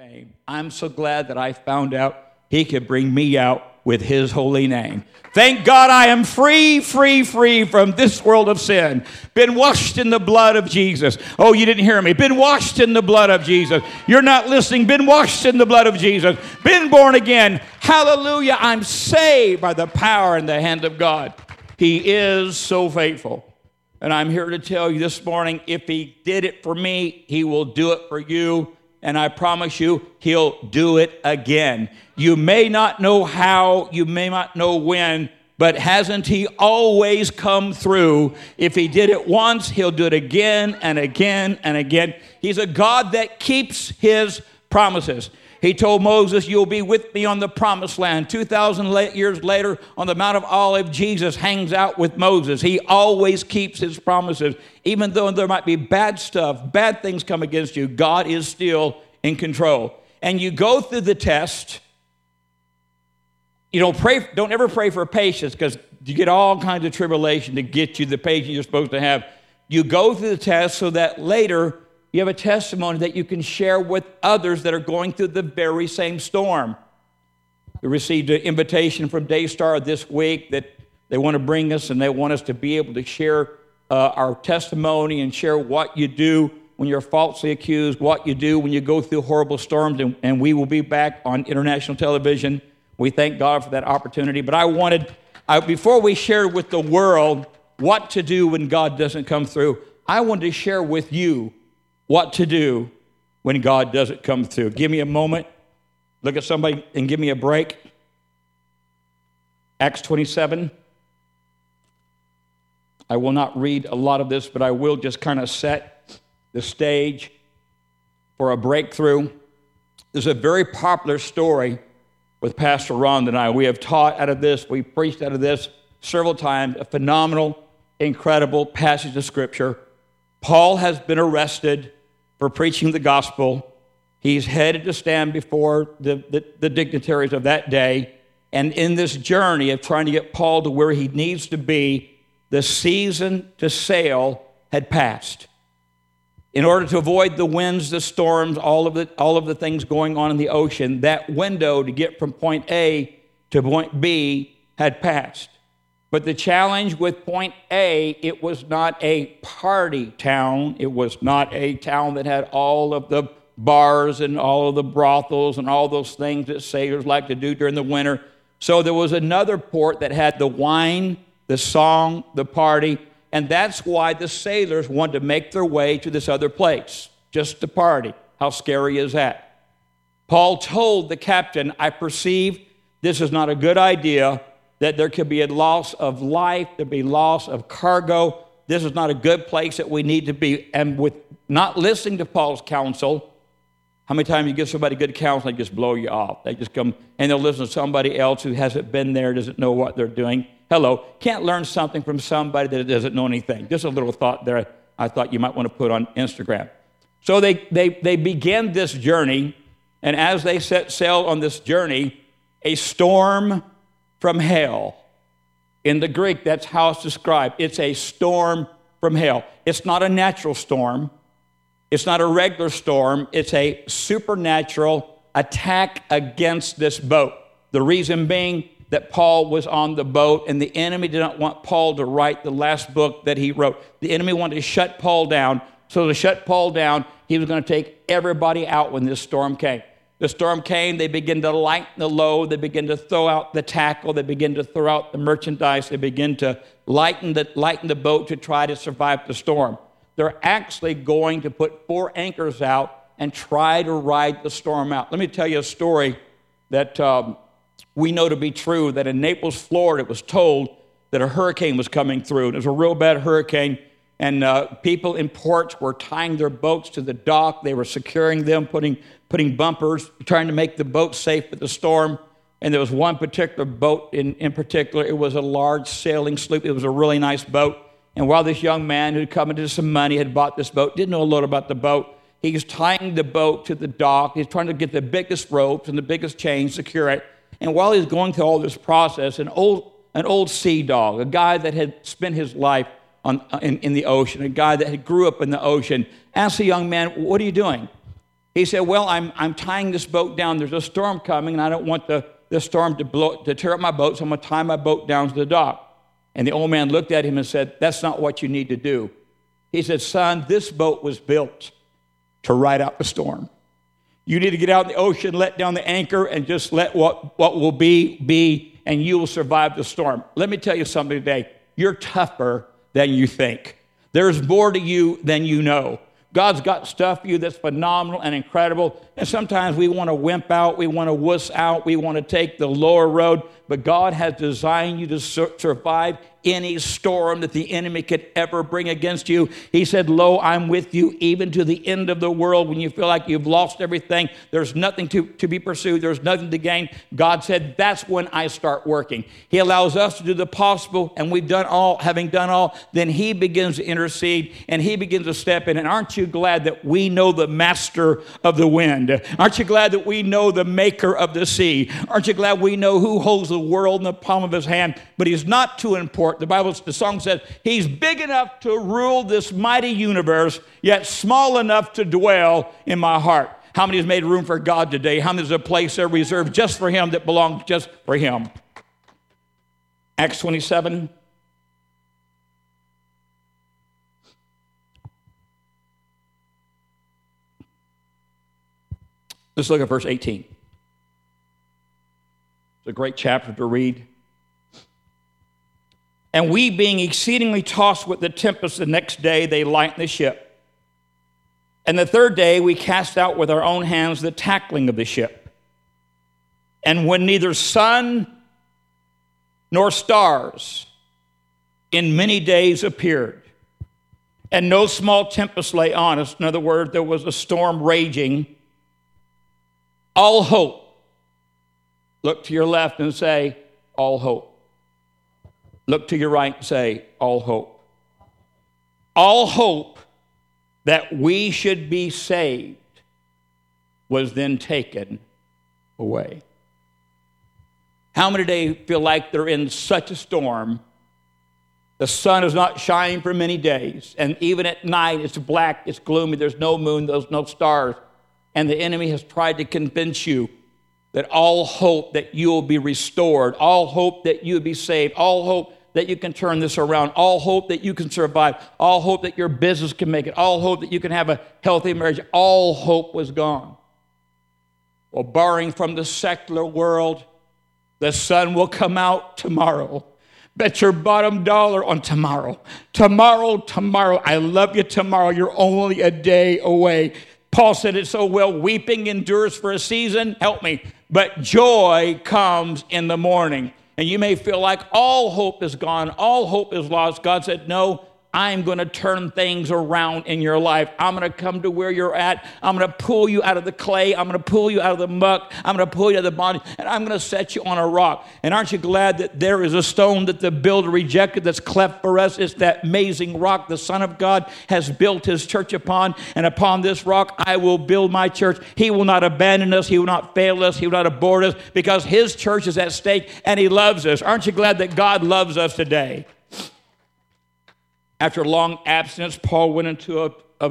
fame. I'm so glad that I found out he could bring me out with his holy name. Thank God I am free, free, free from this world of sin. Been washed in the blood of Jesus. Oh, you didn't hear me. Been washed in the blood of Jesus. You're not listening. Been washed in the blood of Jesus. Been born again. Hallelujah. I'm saved by the power and the hand of God. He is so faithful. And I'm here to tell you this morning if He did it for me, He will do it for you and I promise you, He'll do it again. You may not know how, you may not know when, but hasn't He always come through? If He did it once, He'll do it again and again and again. He's a God that keeps His promises. He told Moses, You'll be with me on the promised land. 2,000 years later, on the Mount of Olive, Jesus hangs out with Moses. He always keeps his promises. Even though there might be bad stuff, bad things come against you, God is still in control. And you go through the test. You don't pray, don't ever pray for patience because you get all kinds of tribulation to get you the patience you're supposed to have. You go through the test so that later you have a testimony that you can share with others that are going through the very same storm. We received an invitation from Daystar this week that they want to bring us and they want us to be able to share uh, our testimony and share what you do when you're falsely accused, what you do when you go through horrible storms, and, and we will be back on international television. We thank God for that opportunity. But I wanted, I, before we share with the world what to do when God doesn't come through, I wanted to share with you what to do when God doesn't come through. Give me a moment. Look at somebody and give me a break. Acts 27. I will not read a lot of this, but I will just kind of set the stage for a breakthrough. There's a very popular story with Pastor Ron and I. We have taught out of this, we preached out of this several times, a phenomenal, incredible passage of Scripture. Paul has been arrested for preaching the gospel. He's headed to stand before the, the, the, dignitaries of that day. And in this journey of trying to get Paul to where he needs to be, the season to sail had passed. In order to avoid the winds, the storms, all of the, all of the things going on in the ocean, that window to get from point A to point B had passed. But the challenge with point A, it was not a party town. It was not a town that had all of the bars and all of the brothels and all those things that sailors like to do during the winter. So there was another port that had the wine, the song, the party, and that's why the sailors wanted to make their way to this other place, just to party. How scary is that? Paul told the captain, I perceive this is not a good idea that there could be a loss of life, there'd be loss of cargo. This is not a good place that we need to be. And with not listening to Paul's counsel, how many times you give somebody good counsel, they just blow you off. They just come and they'll listen to somebody else who hasn't been there, doesn't know what they're doing. Hello, can't learn something from somebody that doesn't know anything. Just a little thought there I thought you might want to put on Instagram. So they, they, they begin this journey, and as they set sail on this journey, a storm from hell. In the Greek, that's how it's described. It's a storm from hell. It's not a natural storm, it's not a regular storm, it's a supernatural attack against this boat. The reason being that Paul was on the boat, and the enemy did not want Paul to write the last book that he wrote. The enemy wanted to shut Paul down. So, to shut Paul down, he was going to take everybody out when this storm came. The storm came, they begin to lighten the load, they begin to throw out the tackle, they begin to throw out the merchandise, they begin to lighten the, lighten the boat to try to survive the storm. They're actually going to put four anchors out and try to ride the storm out. Let me tell you a story that um, we know to be true that in Naples, Florida, it was told that a hurricane was coming through. And It was a real bad hurricane and uh, people in ports were tying their boats to the dock. They were securing them, putting, putting bumpers, trying to make the boat safe for the storm. And there was one particular boat in, in particular. It was a large sailing sloop. It was a really nice boat. And while this young man who'd come into some money had bought this boat, didn't know a lot about the boat, he was tying the boat to the dock. He's trying to get the biggest ropes and the biggest chains, secure it. And while he's going through all this process, an old, an old sea dog, a guy that had spent his life on, uh, in, in the ocean, a guy that had grew up in the ocean, asked the young man, What are you doing? He said, Well, I'm, I'm tying this boat down. There's a storm coming, and I don't want the, the storm to, blow, to tear up my boat, so I'm going to tie my boat down to the dock. And the old man looked at him and said, That's not what you need to do. He said, Son, this boat was built to ride out the storm. You need to get out in the ocean, let down the anchor, and just let what, what will be, be, and you will survive the storm. Let me tell you something today. You're tougher than you think. There's more to you than you know. God's got stuff for you that's phenomenal and incredible. And sometimes we want to wimp out, we want to wuss out, we want to take the lower road. But God has designed you to sur- survive any storm that the enemy could ever bring against you. He said, Lo, I'm with you even to the end of the world when you feel like you've lost everything. There's nothing to, to be pursued, there's nothing to gain. God said, That's when I start working. He allows us to do the possible, and we've done all, having done all, then He begins to intercede and He begins to step in. And aren't you glad that we know the master of the wind? Aren't you glad that we know the maker of the sea? Aren't you glad we know who holds the world in the palm of His hand? But He's not too important the Bible, the song says, He's big enough to rule this mighty universe, yet small enough to dwell in my heart. How many has made room for God today? How many is a place there reserved just for Him that belongs just for Him? Acts 27. Let's look at verse 18. A great chapter to read. And we, being exceedingly tossed with the tempest, the next day they lightened the ship. And the third day we cast out with our own hands the tackling of the ship. And when neither sun nor stars in many days appeared, and no small tempest lay on us, in other words, there was a storm raging, all hope. Look to your left and say, all hope. Look to your right and say, All hope. All hope that we should be saved was then taken away. How many today feel like they're in such a storm? The sun is not shining for many days, and even at night it's black, it's gloomy, there's no moon, there's no stars, and the enemy has tried to convince you that all hope that you will be restored, all hope that you will be saved, all hope that you can turn this around, all hope that you can survive, all hope that your business can make it, all hope that you can have a healthy marriage, all hope was gone. Well, barring from the secular world, the sun will come out tomorrow. Bet your bottom dollar on tomorrow. Tomorrow, tomorrow. I love you tomorrow. You're only a day away. Paul said it so well weeping endures for a season. Help me. But joy comes in the morning and you may feel like all hope is gone, all hope is lost. God said, No, I'm going to turn things around in your life. I'm going to come to where you're at. I'm going to pull you out of the clay. I'm going to pull you out of the muck. I'm going to pull you out of the bondage, and I'm going to set you on a rock. And aren't you glad that there is a stone that the builder rejected that's cleft for us? It's that amazing rock the Son of God has built his church upon. And upon this rock, I will build my church. He will not abandon us. He will not fail us. He will not abort us because his church is at stake and he loves us. Aren't you glad that God loves us today? After a long abstinence, Paul went into a, a,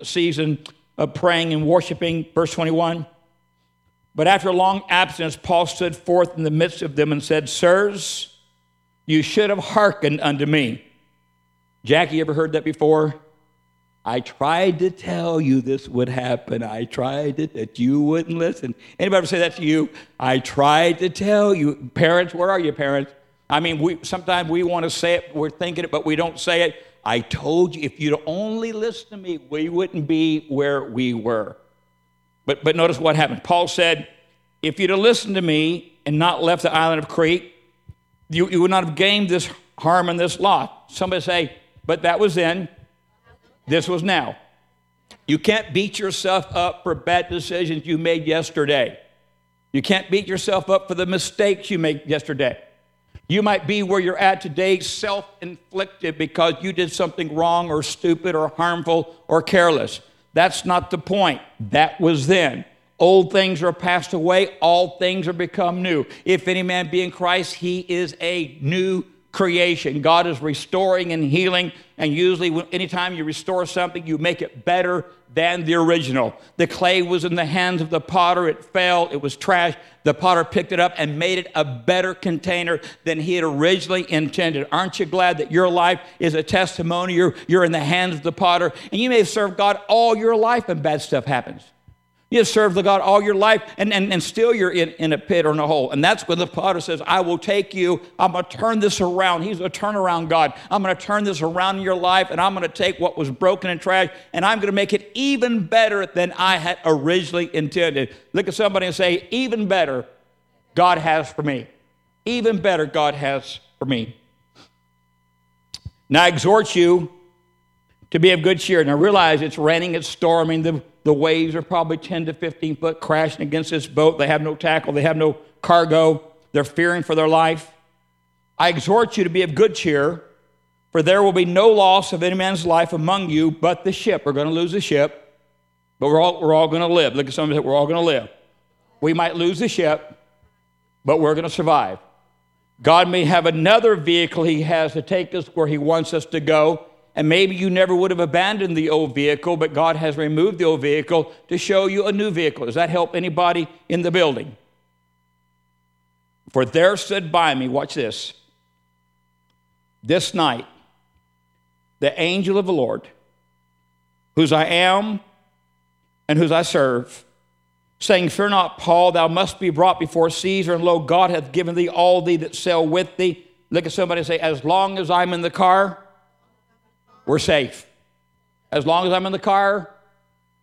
a season of praying and worshiping. Verse 21. But after a long abstinence, Paul stood forth in the midst of them and said, Sirs, you should have hearkened unto me. Jackie, ever heard that before? I tried to tell you this would happen. I tried it that you wouldn't listen. Anybody ever say that to you? I tried to tell you. Parents, where are you, parents? I mean, we, sometimes we want to say it, we're thinking it, but we don't say it. I told you, if you'd only listen to me, we wouldn't be where we were. But, but notice what happened. Paul said, if you'd have listened to me and not left the island of Crete, you, you would not have gained this harm and this loss. Somebody say, but that was then, this was now. You can't beat yourself up for bad decisions you made yesterday. You can't beat yourself up for the mistakes you made yesterday. You might be where you're at today, self inflicted because you did something wrong or stupid or harmful or careless. That's not the point. That was then. Old things are passed away, all things are become new. If any man be in Christ, he is a new creation. God is restoring and healing, and usually, anytime you restore something, you make it better than the original. The clay was in the hands of the potter, it fell, it was trash. The potter picked it up and made it a better container than he had originally intended. Aren't you glad that your life is a testimony? You're, you're in the hands of the potter, and you may have served God all your life and bad stuff happens. You have served the God all your life, and, and, and still you're in, in a pit or in a hole. And that's when the potter says, I will take you. I'm going to turn this around. He's a turnaround God. I'm going to turn this around in your life, and I'm going to take what was broken and trash, and I'm going to make it even better than I had originally intended. Look at somebody and say, Even better, God has for me. Even better, God has for me. Now I exhort you to be of good cheer. Now realize it's raining, it's storming, the the waves are probably 10 to 15 foot crashing against this boat. They have no tackle, they have no cargo. They're fearing for their life. I exhort you to be of good cheer, for there will be no loss of any man's life among you but the ship. We're going to lose the ship, but we're all, we're all going to live. Look at some of it, we're all going to live. We might lose the ship, but we're going to survive. God may have another vehicle He has to take us where He wants us to go. And maybe you never would have abandoned the old vehicle, but God has removed the old vehicle to show you a new vehicle. Does that help anybody in the building? For there stood by me, watch this, this night, the angel of the Lord, whose I am and whose I serve, saying, Fear not, Paul, thou must be brought before Caesar, and lo, God hath given thee all thee that sail with thee. Look at somebody and say, As long as I'm in the car, we're safe. As long as I'm in the car,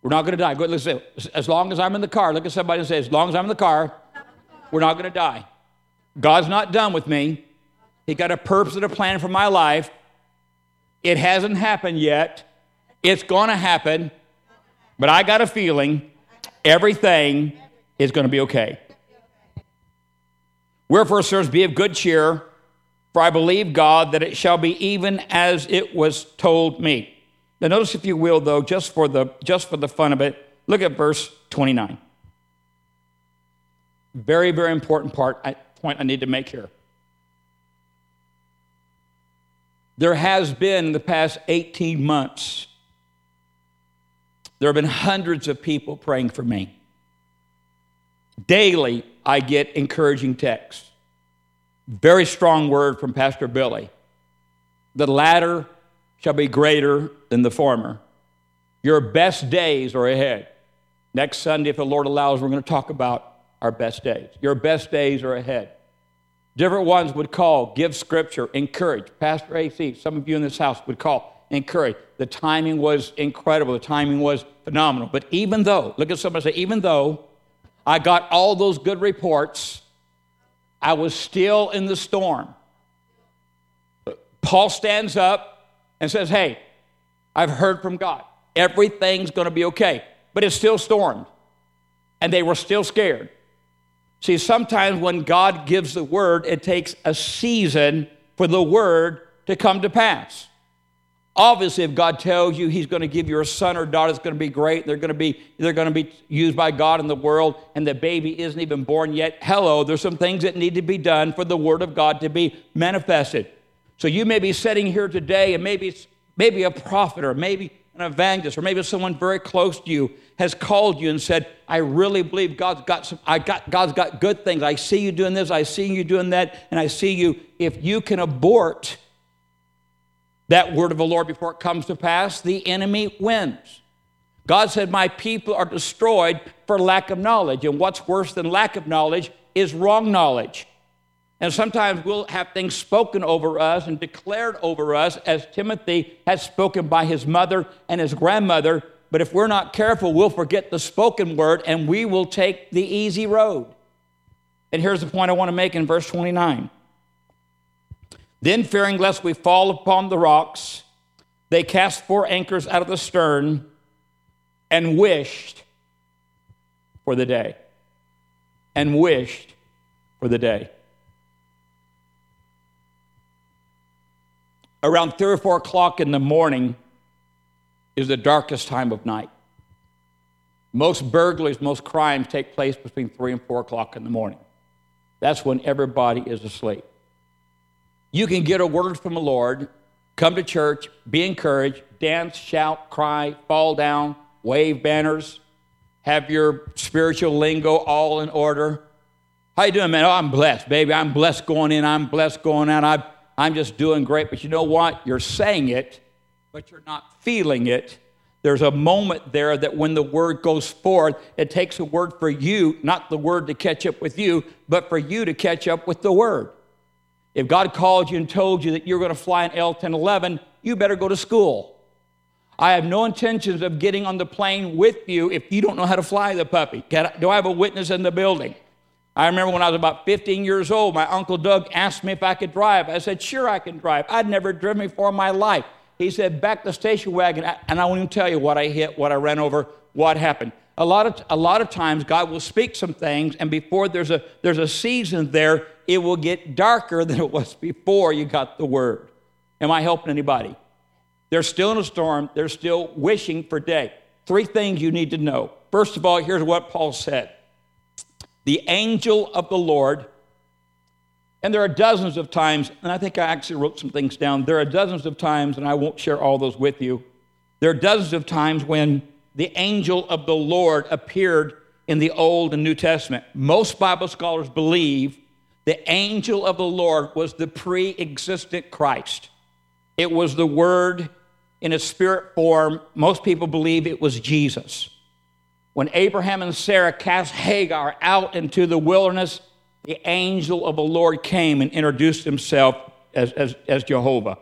we're not going to die. Go, listen, as long as I'm in the car, look at somebody and say, as long as I'm in the car, we're not going to die. God's not done with me. He got a purpose and a plan for my life. It hasn't happened yet. It's going to happen. But I got a feeling everything is going to be okay. Wherefore, sirs, be of good cheer. For I believe God that it shall be even as it was told me. Now notice if you will though just for the just for the fun of it, look at verse 29. Very very important part I, point I need to make here. There has been in the past 18 months there have been hundreds of people praying for me. Daily I get encouraging texts. Very strong word from Pastor Billy. The latter shall be greater than the former. Your best days are ahead. Next Sunday, if the Lord allows, we're going to talk about our best days. Your best days are ahead. Different ones would call, give scripture, encourage. Pastor AC, some of you in this house would call, encourage. The timing was incredible. The timing was phenomenal. But even though, look at somebody say, even though I got all those good reports, I was still in the storm. Paul stands up and says, Hey, I've heard from God. Everything's going to be okay. But it's still stormed. And they were still scared. See, sometimes when God gives the word, it takes a season for the word to come to pass. Obviously, if God tells you He's going to give you a son or daughter that's going to be great, they're going to be they're going to be used by God in the world, and the baby isn't even born yet. Hello, there's some things that need to be done for the Word of God to be manifested. So you may be sitting here today, and maybe maybe a prophet or maybe an evangelist or maybe someone very close to you has called you and said, "I really believe God's got some. I got God's got good things. I see you doing this. I see you doing that, and I see you. If you can abort." That word of the Lord before it comes to pass, the enemy wins. God said, My people are destroyed for lack of knowledge. And what's worse than lack of knowledge is wrong knowledge. And sometimes we'll have things spoken over us and declared over us, as Timothy has spoken by his mother and his grandmother. But if we're not careful, we'll forget the spoken word and we will take the easy road. And here's the point I want to make in verse 29. Then, fearing lest we fall upon the rocks, they cast four anchors out of the stern and wished for the day. And wished for the day. Around three or four o'clock in the morning is the darkest time of night. Most burglaries, most crimes take place between three and four o'clock in the morning. That's when everybody is asleep. You can get a word from the Lord, come to church, be encouraged, dance, shout, cry, fall down, wave banners, have your spiritual lingo all in order. How you doing, man? Oh, I'm blessed, baby. I'm blessed going in. I'm blessed going out. I'm, I'm just doing great. But you know what? You're saying it, but you're not feeling it. There's a moment there that when the word goes forth, it takes a word for you, not the word to catch up with you, but for you to catch up with the word. If God called you and told you that you're going to fly an L 1011, you better go to school. I have no intentions of getting on the plane with you if you don't know how to fly the puppy. Do I have a witness in the building? I remember when I was about 15 years old, my Uncle Doug asked me if I could drive. I said, Sure, I can drive. I'd never driven before in my life. He said, Back the station wagon. And I won't even tell you what I hit, what I ran over, what happened. A lot of, a lot of times, God will speak some things, and before there's a, there's a season there, it will get darker than it was before you got the word. Am I helping anybody? They're still in a storm. They're still wishing for day. Three things you need to know. First of all, here's what Paul said The angel of the Lord, and there are dozens of times, and I think I actually wrote some things down. There are dozens of times, and I won't share all those with you. There are dozens of times when the angel of the Lord appeared in the Old and New Testament. Most Bible scholars believe the angel of the Lord was the pre existent Christ. It was the Word in a spirit form. Most people believe it was Jesus. When Abraham and Sarah cast Hagar out into the wilderness, the angel of the Lord came and introduced himself as, as, as Jehovah.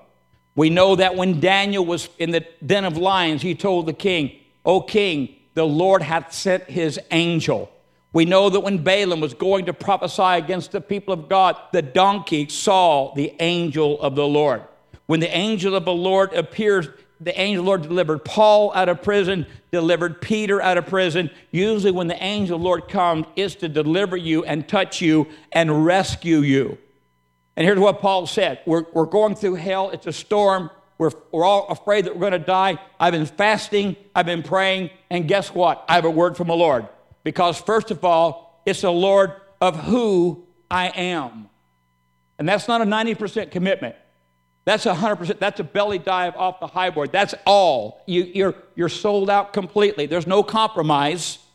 We know that when Daniel was in the den of lions, he told the king, O king, the Lord hath sent his angel. We know that when Balaam was going to prophesy against the people of God, the donkey saw the angel of the Lord. When the angel of the Lord appears, the angel of the Lord delivered Paul out of prison, delivered Peter out of prison. Usually, when the angel of the Lord comes, is to deliver you and touch you and rescue you. And here's what Paul said We're, we're going through hell, it's a storm. We're, we're all afraid that we're going to die. I've been fasting, I've been praying, and guess what? I have a word from the Lord. Because, first of all, it's the Lord of who I am. And that's not a 90% commitment. That's 100%. That's a belly dive off the high board. That's all. You, you're, you're sold out completely. There's no compromise.